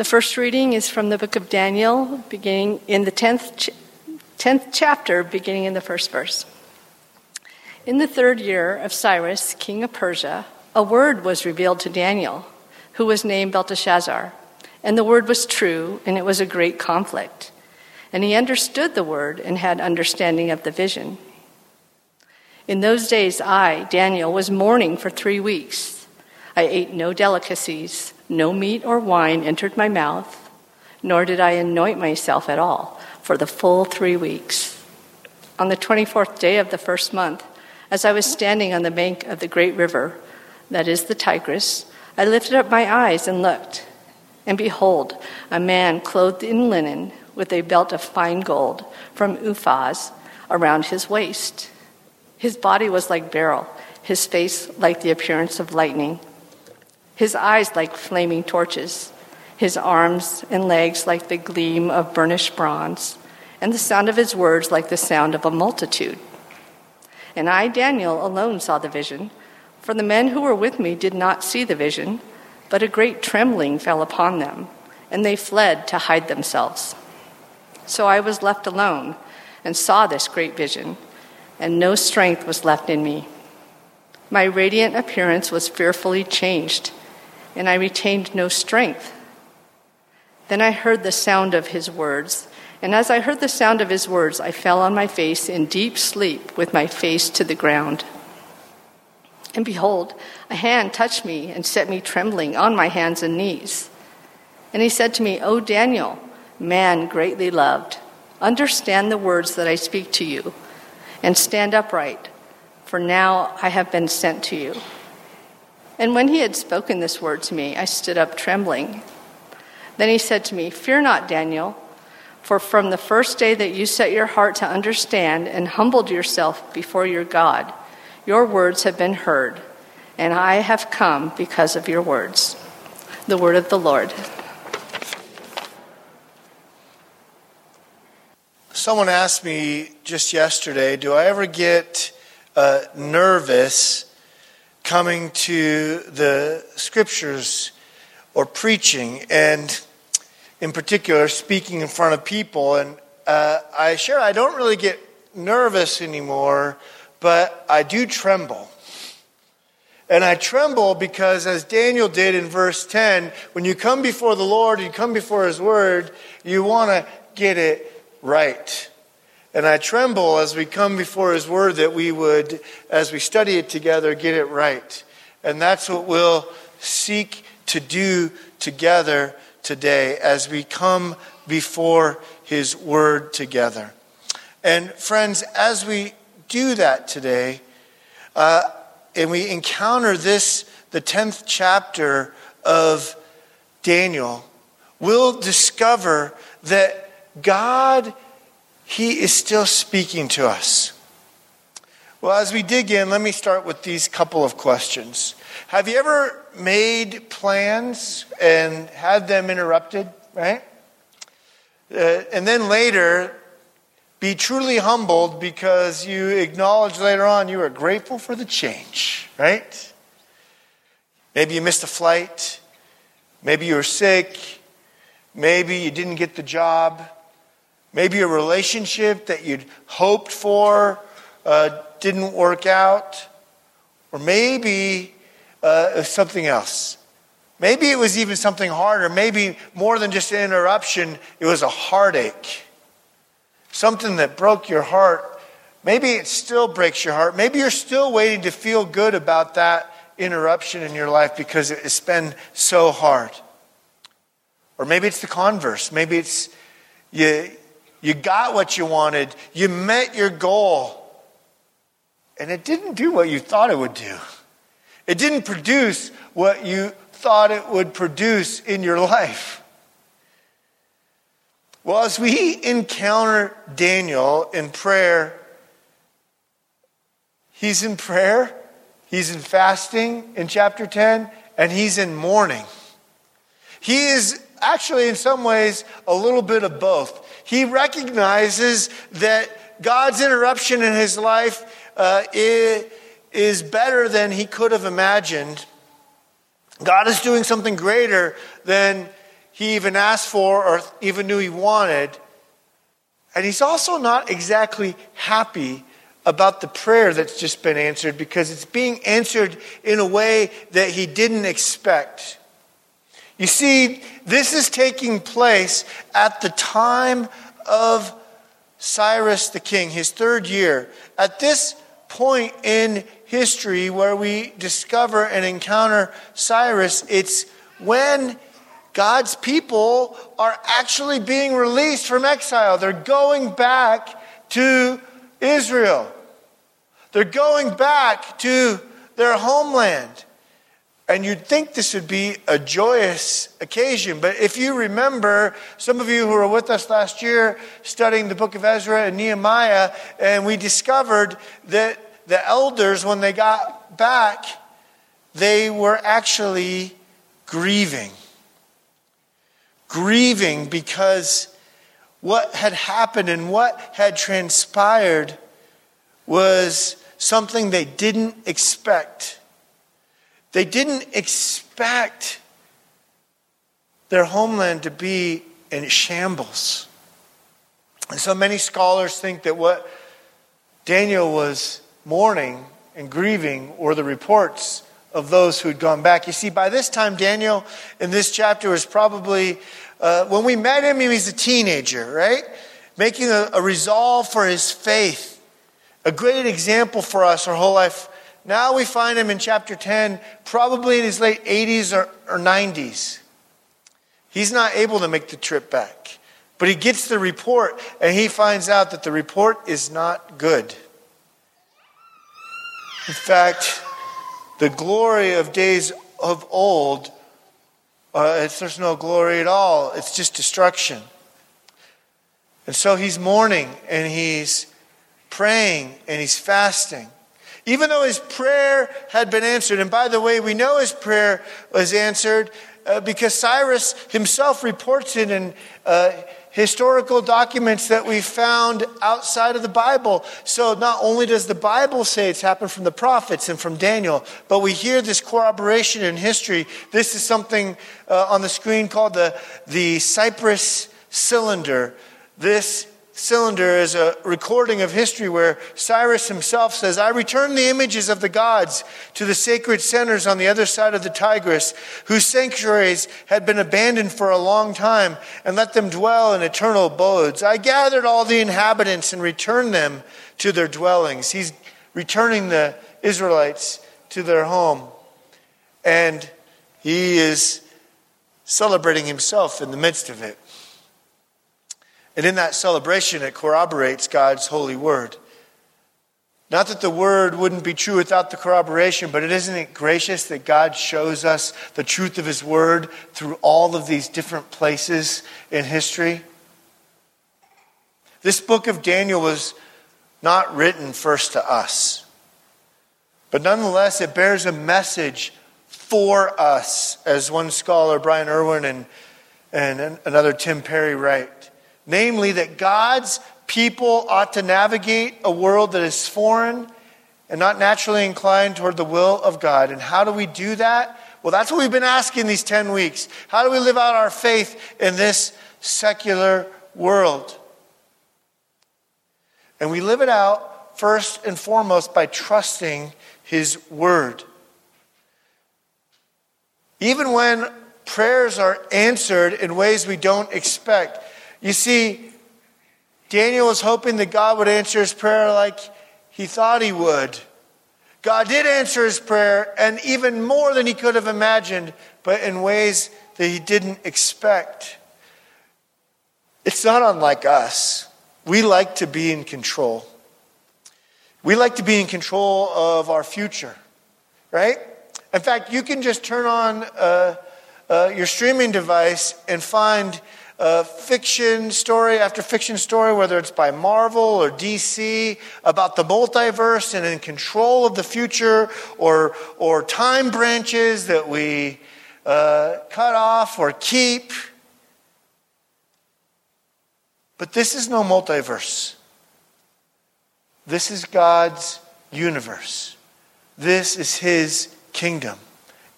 The first reading is from the book of Daniel, beginning in the 10th, ch- 10th chapter, beginning in the first verse. In the third year of Cyrus, king of Persia, a word was revealed to Daniel, who was named Belteshazzar. And the word was true, and it was a great conflict. And he understood the word and had understanding of the vision. In those days, I, Daniel, was mourning for three weeks. I ate no delicacies, no meat or wine entered my mouth, nor did I anoint myself at all for the full three weeks. On the 24th day of the first month, as I was standing on the bank of the great river, that is the Tigris, I lifted up my eyes and looked. And behold, a man clothed in linen with a belt of fine gold from Uphaz around his waist. His body was like beryl, his face like the appearance of lightning, his eyes like flaming torches, his arms and legs like the gleam of burnished bronze, and the sound of his words like the sound of a multitude. And I, Daniel, alone saw the vision, for the men who were with me did not see the vision but a great trembling fell upon them, and they fled to hide themselves. So I was left alone and saw this great vision, and no strength was left in me. My radiant appearance was fearfully changed, and I retained no strength. Then I heard the sound of his words, and as I heard the sound of his words, I fell on my face in deep sleep with my face to the ground. And behold, a hand touched me and set me trembling on my hands and knees. And he said to me, O Daniel, man greatly loved, understand the words that I speak to you, and stand upright, for now I have been sent to you. And when he had spoken this word to me, I stood up trembling. Then he said to me, Fear not, Daniel, for from the first day that you set your heart to understand and humbled yourself before your God, your words have been heard, and I have come because of your words. The word of the Lord. Someone asked me just yesterday do I ever get uh, nervous coming to the scriptures or preaching, and in particular, speaking in front of people? And uh, I share I don't really get nervous anymore but I do tremble. And I tremble because, as Daniel did in verse 10, when you come before the Lord, you come before His Word, you want to get it right. And I tremble as we come before His Word that we would, as we study it together, get it right. And that's what we'll seek to do together today as we come before His Word together. And friends, as we do that today, uh, and we encounter this, the 10th chapter of Daniel, we'll discover that God, He is still speaking to us. Well, as we dig in, let me start with these couple of questions. Have you ever made plans and had them interrupted, right? Uh, and then later, be truly humbled because you acknowledge later on you are grateful for the change, right? Maybe you missed a flight. Maybe you were sick. Maybe you didn't get the job. Maybe a relationship that you'd hoped for uh, didn't work out. Or maybe uh, something else. Maybe it was even something harder. Maybe more than just an interruption, it was a heartache something that broke your heart, maybe it still breaks your heart. Maybe you're still waiting to feel good about that interruption in your life because it's been so hard. Or maybe it's the converse. Maybe it's you, you got what you wanted, you met your goal, and it didn't do what you thought it would do. It didn't produce what you thought it would produce in your life. Well, as we encounter Daniel in prayer, he's in prayer, he's in fasting in chapter 10, and he's in mourning. He is actually, in some ways, a little bit of both. He recognizes that God's interruption in his life uh, is better than he could have imagined. God is doing something greater than he even asked for or even knew he wanted. And he's also not exactly happy about the prayer that's just been answered because it's being answered in a way that he didn't expect. You see, this is taking place at the time of Cyrus the king, his third year. At this point in history where we discover and encounter Cyrus, it's when God's people are actually being released from exile. They're going back to Israel. They're going back to their homeland. And you'd think this would be a joyous occasion. But if you remember, some of you who were with us last year studying the book of Ezra and Nehemiah, and we discovered that the elders, when they got back, they were actually grieving. Grieving because what had happened and what had transpired was something they didn't expect. They didn't expect their homeland to be in shambles. And so many scholars think that what Daniel was mourning and grieving were the reports of those who had gone back. You see, by this time, Daniel in this chapter was probably, uh, when we met him, he was a teenager, right? Making a, a resolve for his faith. A great example for us our whole life. Now we find him in chapter 10, probably in his late 80s or, or 90s. He's not able to make the trip back. But he gets the report and he finds out that the report is not good. In fact, the glory of days of old, uh, there's no glory at all. It's just destruction. And so he's mourning and he's praying and he's fasting. Even though his prayer had been answered, and by the way, we know his prayer was answered uh, because Cyrus himself reports it in uh, historical documents that we found outside of the Bible. So not only does the Bible say it's happened from the prophets and from Daniel, but we hear this corroboration in history. This is something uh, on the screen called the, the Cyrus cylinder. This cylinder is a recording of history where Cyrus himself says, I return the images of the gods to the sacred centers on the other side of the Tigris, whose sanctuaries had been abandoned for a long time, and let them dwell in eternal abodes. I gathered all the inhabitants and returned them to their dwellings. He's returning the Israelites to their home. And he is celebrating himself in the midst of it. And in that celebration, it corroborates God's holy word. Not that the word wouldn't be true without the corroboration, but it isn't it gracious that God shows us the truth of his word through all of these different places in history? This book of Daniel was not written first to us, but nonetheless, it bears a message for us, as one scholar, Brian Irwin, and, and another Tim Perry write namely that God's people ought to navigate a world that is foreign and not naturally inclined toward the will of God. And how do we do that? Well, that's what we've been asking these 10 weeks. How do we live out our faith in this secular world? And we live it out first and foremost by trusting His Word. Even when prayers are answered in ways we don't expect, you see, Daniel was hoping that God would answer his prayer like he thought he would. God did answer his prayer, and even more than he could have imagined, but in ways that he didn't expect. It's not unlike us. We like to be in control. We like to be in control of our future, right? In fact, you can just turn on uh, uh, your streaming device and find uh, fiction story after fiction story, whether it's by Marvel or DC, about the multiverse and in control of the future, or, or time branches that we uh, cut off or keep. But this is no multiverse. This is God's universe. This is His kingdom.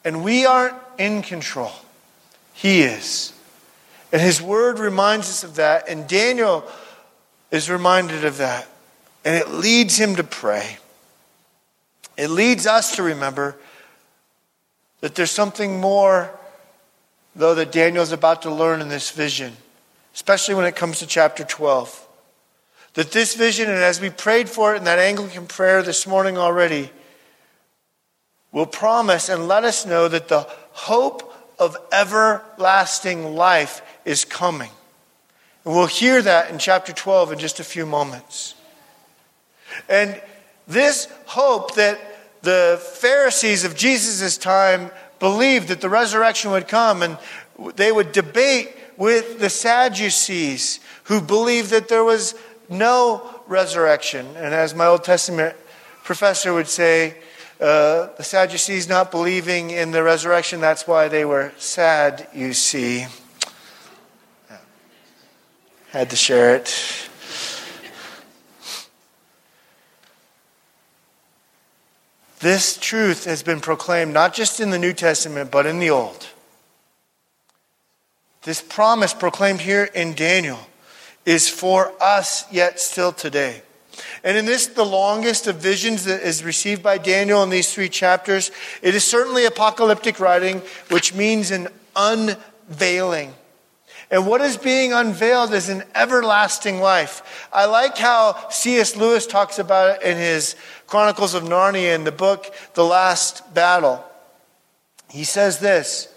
And we aren't in control, He is. And his word reminds us of that, and Daniel is reminded of that. And it leads him to pray. It leads us to remember that there's something more, though, that Daniel's about to learn in this vision, especially when it comes to chapter 12. That this vision, and as we prayed for it in that Anglican prayer this morning already, will promise and let us know that the hope of everlasting life is coming. And we'll hear that in chapter 12 in just a few moments. And this hope that the Pharisees of Jesus' time believed that the resurrection would come, and they would debate with the Sadducees who believed that there was no resurrection. And as my Old Testament professor would say, uh, the Sadducees not believing in the resurrection, that's why they were sad, you see. Had to share it. This truth has been proclaimed not just in the New Testament, but in the Old. This promise proclaimed here in Daniel is for us yet still today. And in this, the longest of visions that is received by Daniel in these three chapters, it is certainly apocalyptic writing, which means an unveiling. And what is being unveiled is an everlasting life. I like how C.S. Lewis talks about it in his Chronicles of Narnia in the book The Last Battle. He says this.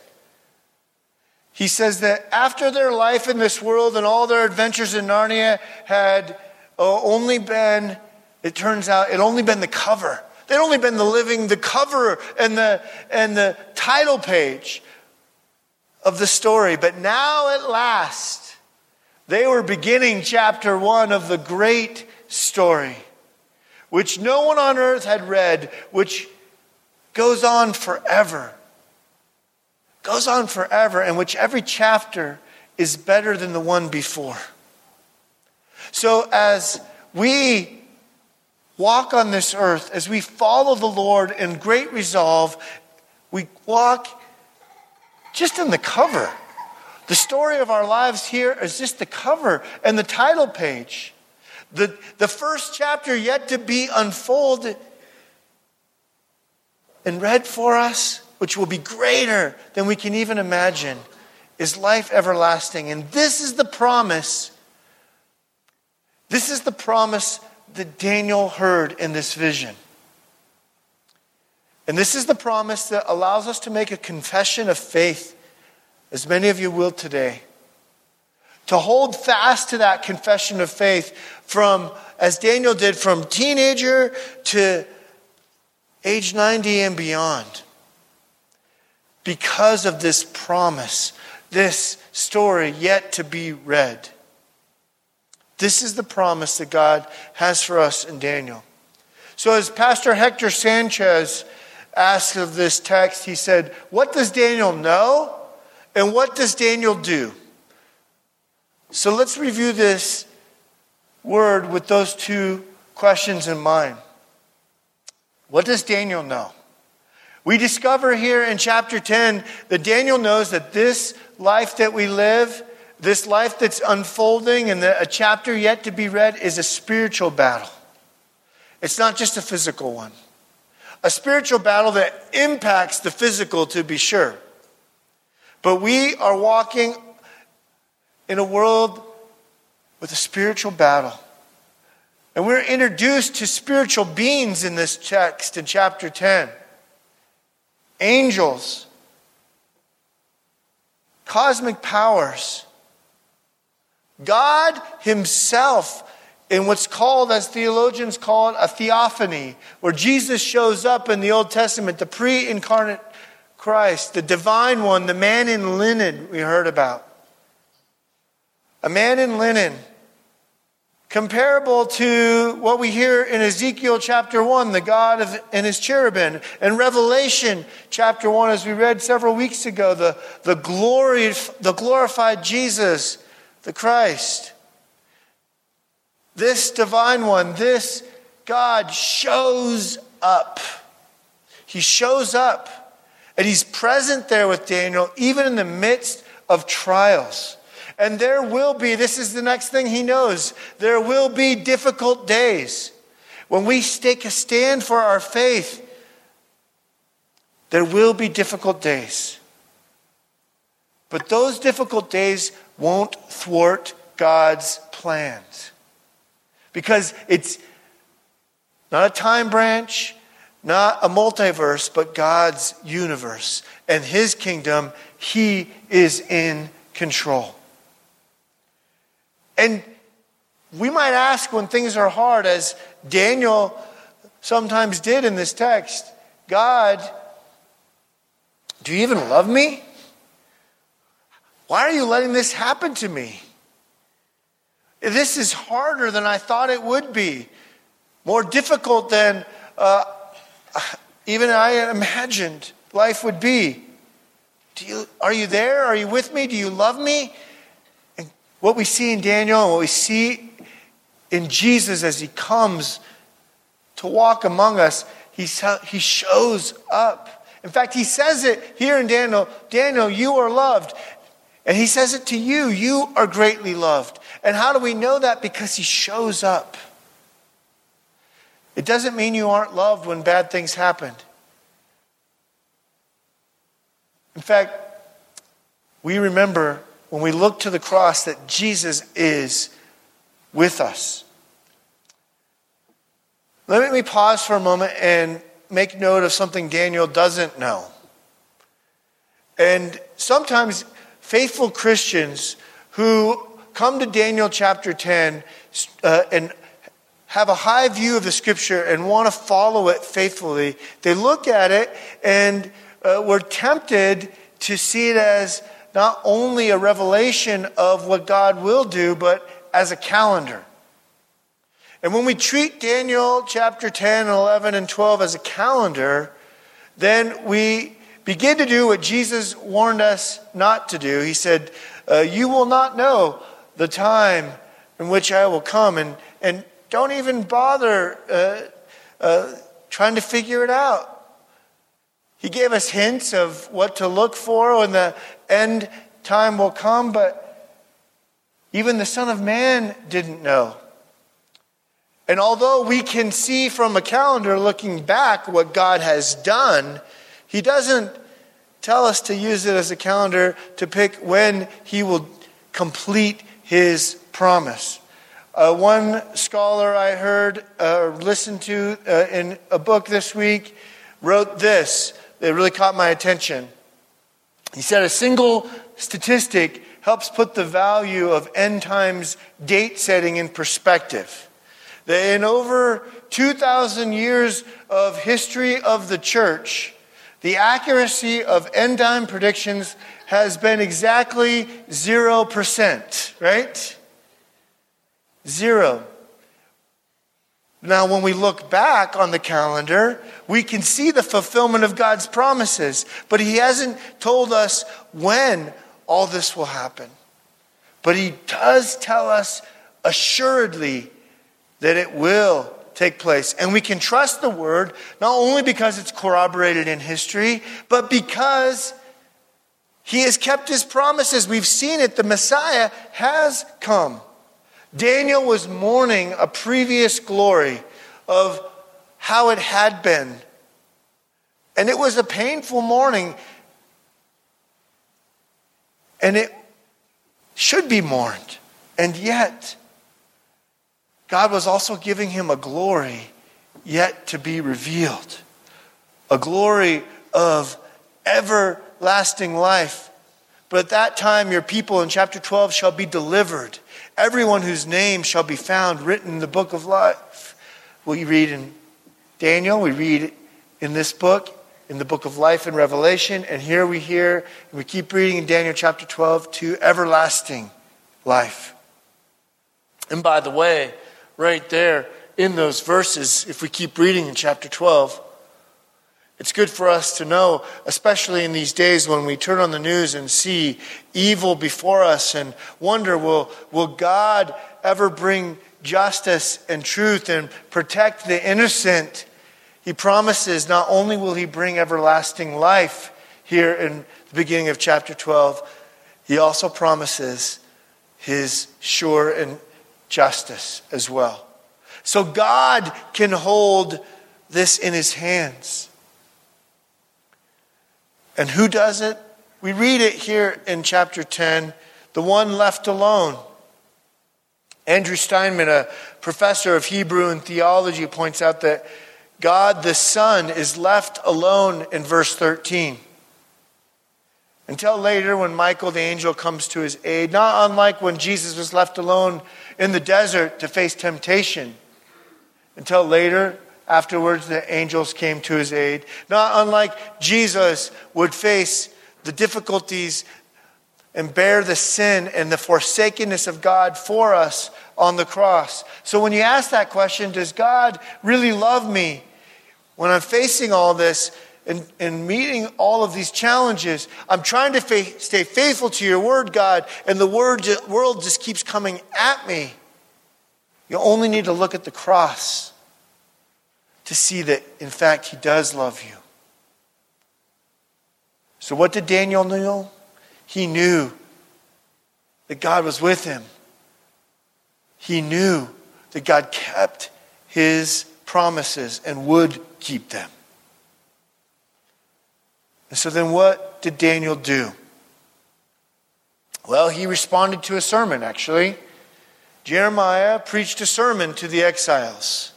He says that after their life in this world and all their adventures in Narnia had uh, only been, it turns out, it only been the cover. They'd only been the living, the cover and the, and the title page of the story. But now at last, they were beginning chapter one of the great story, which no one on earth had read, which goes on forever. Goes on forever, and which every chapter is better than the one before. So as we walk on this earth, as we follow the Lord in great resolve, we walk just in the cover. The story of our lives here is just the cover and the title page. The, the first chapter yet to be unfolded and read for us, which will be greater than we can even imagine, is life everlasting. And this is the promise. This is the promise that Daniel heard in this vision. And this is the promise that allows us to make a confession of faith, as many of you will today. To hold fast to that confession of faith from, as Daniel did, from teenager to age 90 and beyond. Because of this promise, this story yet to be read. This is the promise that God has for us in Daniel. So, as Pastor Hector Sanchez asked of this text, he said, What does Daniel know? And what does Daniel do? So let's review this word with those two questions in mind. What does Daniel know? We discover here in chapter 10 that Daniel knows that this life that we live, this life that's unfolding and a chapter yet to be read, is a spiritual battle. It's not just a physical one a spiritual battle that impacts the physical, to be sure. But we are walking in a world with a spiritual battle. And we're introduced to spiritual beings in this text in chapter 10 angels, cosmic powers, God Himself in what's called, as theologians call it, a theophany, where Jesus shows up in the Old Testament, the pre incarnate Christ, the divine one, the man in linen we heard about. A man in linen, comparable to what we hear in Ezekiel chapter 1, the God of, and his cherubim, and Revelation chapter 1, as we read several weeks ago, the, the, glory, the glorified Jesus, the Christ. This divine one, this God shows up. He shows up and he's present there with Daniel, even in the midst of trials. And there will be, this is the next thing he knows, there will be difficult days. When we take a stand for our faith, there will be difficult days. But those difficult days won't thwart God's plans. Because it's not a time branch, not a multiverse, but God's universe. And His kingdom, He is in control. And we might ask when things are hard, as Daniel sometimes did in this text God, do you even love me? Why are you letting this happen to me? This is harder than I thought it would be, more difficult than uh, even I imagined life would be. Do you, are you there? Are you with me? Do you love me? And what we see in Daniel and what we see in Jesus as he comes to walk among us, he, he shows up. In fact, he says it here in Daniel Daniel, you are loved. And he says it to you, you are greatly loved. And how do we know that? Because he shows up. It doesn't mean you aren't loved when bad things happen. In fact, we remember when we look to the cross that Jesus is with us. Let me pause for a moment and make note of something Daniel doesn't know. And sometimes faithful Christians who come to Daniel chapter 10 uh, and have a high view of the scripture and want to follow it faithfully, they look at it and uh, we're tempted to see it as not only a revelation of what God will do, but as a calendar. And when we treat Daniel chapter 10, 11, and 12 as a calendar, then we begin to do what Jesus warned us not to do. He said, uh, You will not know the time in which I will come. And, and don't even bother uh, uh, trying to figure it out. He gave us hints of what to look for when the end time will come, but even the Son of Man didn't know. And although we can see from a calendar looking back what God has done, He doesn't tell us to use it as a calendar to pick when He will complete His promise. Uh, one scholar I heard, uh, listened to uh, in a book this week, wrote this that really caught my attention. He said, A single statistic helps put the value of end times date setting in perspective. That in over 2,000 years of history of the church, the accuracy of end time predictions has been exactly 0%, right? Zero. Now, when we look back on the calendar, we can see the fulfillment of God's promises, but He hasn't told us when all this will happen. But He does tell us assuredly that it will take place. And we can trust the Word not only because it's corroborated in history, but because He has kept His promises. We've seen it. The Messiah has come. Daniel was mourning a previous glory of how it had been. And it was a painful mourning. And it should be mourned. And yet, God was also giving him a glory yet to be revealed. A glory of everlasting life. But at that time, your people in chapter 12 shall be delivered Everyone whose name shall be found written in the book of life. We read in Daniel, we read in this book, in the book of life in Revelation, and here we hear, and we keep reading in Daniel chapter 12, to everlasting life. And by the way, right there in those verses, if we keep reading in chapter 12, it's good for us to know, especially in these days when we turn on the news and see evil before us and wonder will, will God ever bring justice and truth and protect the innocent? He promises not only will He bring everlasting life here in the beginning of chapter 12, He also promises his sure and justice as well. So God can hold this in his hands. And who does it? We read it here in chapter 10 the one left alone. Andrew Steinmann, a professor of Hebrew and theology, points out that God the Son is left alone in verse 13. Until later, when Michael the angel comes to his aid, not unlike when Jesus was left alone in the desert to face temptation. Until later, afterwards, the angels came to his aid. Not unlike Jesus would face the difficulties and bear the sin and the forsakenness of God for us on the cross. So when you ask that question, does God really love me? When I'm facing all this, in, in meeting all of these challenges, I'm trying to fa- stay faithful to your word, God, and the word, world just keeps coming at me. You only need to look at the cross to see that, in fact, he does love you. So, what did Daniel know? He knew that God was with him. He knew that God kept his promises and would keep them. And so then what did Daniel do? Well, he responded to a sermon, actually. Jeremiah preached a sermon to the exiles.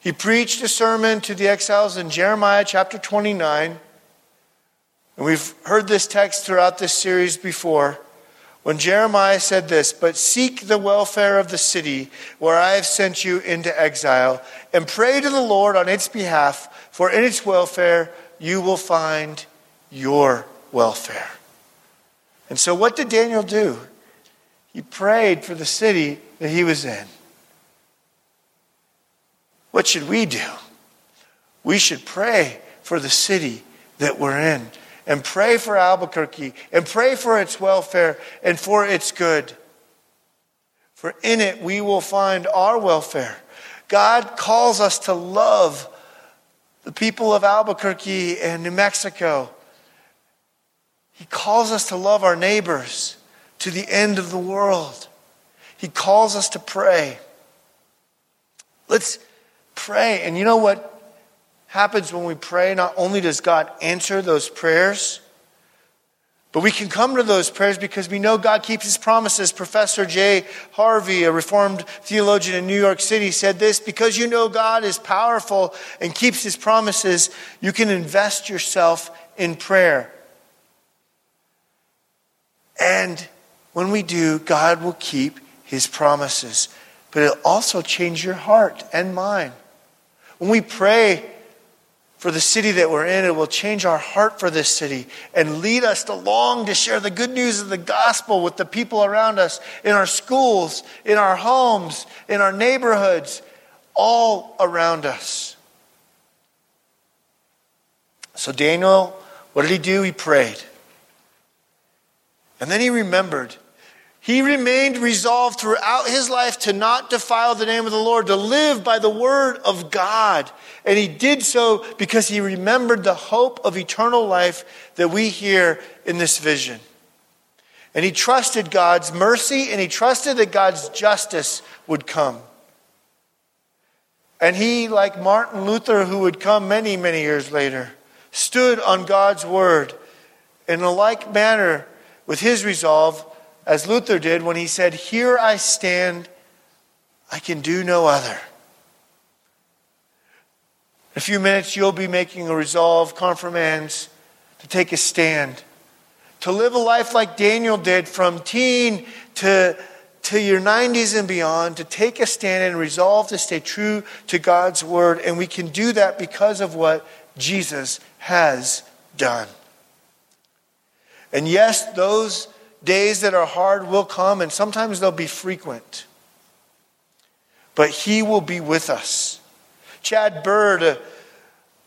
He preached a sermon to the exiles in Jeremiah chapter 29. And we've heard this text throughout this series before. When Jeremiah said this, But seek the welfare of the city where I have sent you into exile, and pray to the Lord on its behalf, for in its welfare you will find your welfare. And so, what did Daniel do? He prayed for the city that he was in. What should we do? We should pray for the city that we're in and pray for Albuquerque and pray for its welfare and for its good. For in it we will find our welfare. God calls us to love the people of Albuquerque and New Mexico. He calls us to love our neighbors to the end of the world. He calls us to pray. Let's pray. And you know what happens when we pray? Not only does God answer those prayers, but we can come to those prayers because we know God keeps his promises. Professor Jay Harvey, a Reformed theologian in New York City, said this because you know God is powerful and keeps his promises, you can invest yourself in prayer. And when we do, God will keep his promises. But it'll also change your heart and mind. When we pray, for the city that we're in. It will change our heart for this city and lead us to long to share the good news of the gospel with the people around us in our schools, in our homes, in our neighborhoods, all around us. So, Daniel, what did he do? He prayed. And then he remembered he remained resolved throughout his life to not defile the name of the Lord, to live by the word of God. And he did so because he remembered the hope of eternal life that we hear in this vision. And he trusted God's mercy and he trusted that God's justice would come. And he, like Martin Luther, who would come many, many years later, stood on God's word in a like manner with his resolve as Luther did when he said, Here I stand, I can do no other. In a few minutes, you'll be making a resolve, confirmands, to take a stand, to live a life like Daniel did from teen to, to your 90s and beyond, to take a stand and resolve to stay true to God's word. And we can do that because of what Jesus has done. And yes, those Days that are hard will come, and sometimes they'll be frequent. But He will be with us. Chad Bird uh,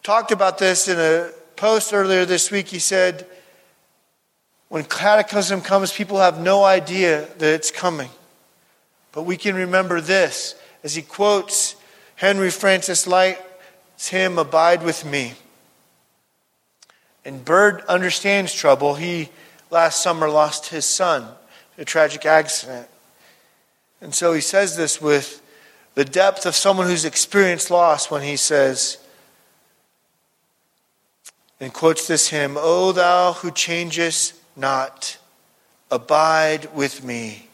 talked about this in a post earlier this week. He said, When cataclysm comes, people have no idea that it's coming. But we can remember this as he quotes Henry Francis Lyte's hymn, Abide with Me. And Bird understands trouble. He last summer lost his son a tragic accident. And so he says this with the depth of someone who's experienced loss when he says, and quotes this hymn, O thou who changest not, abide with me.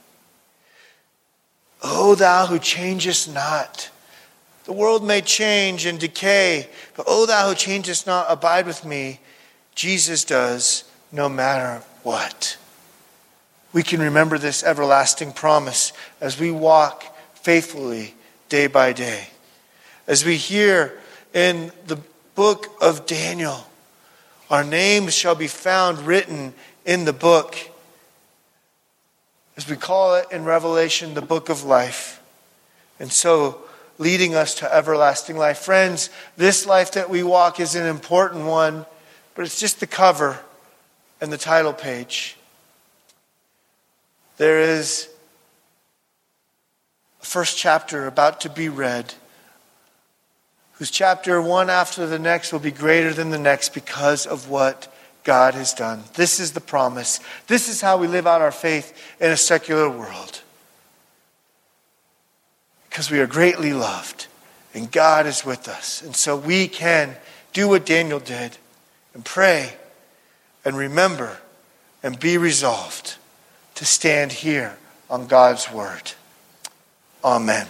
O thou who changest not. The world may change and decay, but O thou who changest not, abide with me. Jesus does no matter what. We can remember this everlasting promise as we walk faithfully day by day. As we hear in the book of Daniel, our names shall be found written in the book. As we call it in Revelation, the book of life. And so, leading us to everlasting life. Friends, this life that we walk is an important one, but it's just the cover and the title page. There is a first chapter about to be read whose chapter one after the next will be greater than the next because of what God has done. This is the promise. This is how we live out our faith in a secular world. Because we are greatly loved and God is with us. And so we can do what Daniel did and pray and remember and be resolved to stand here on God's word. Amen.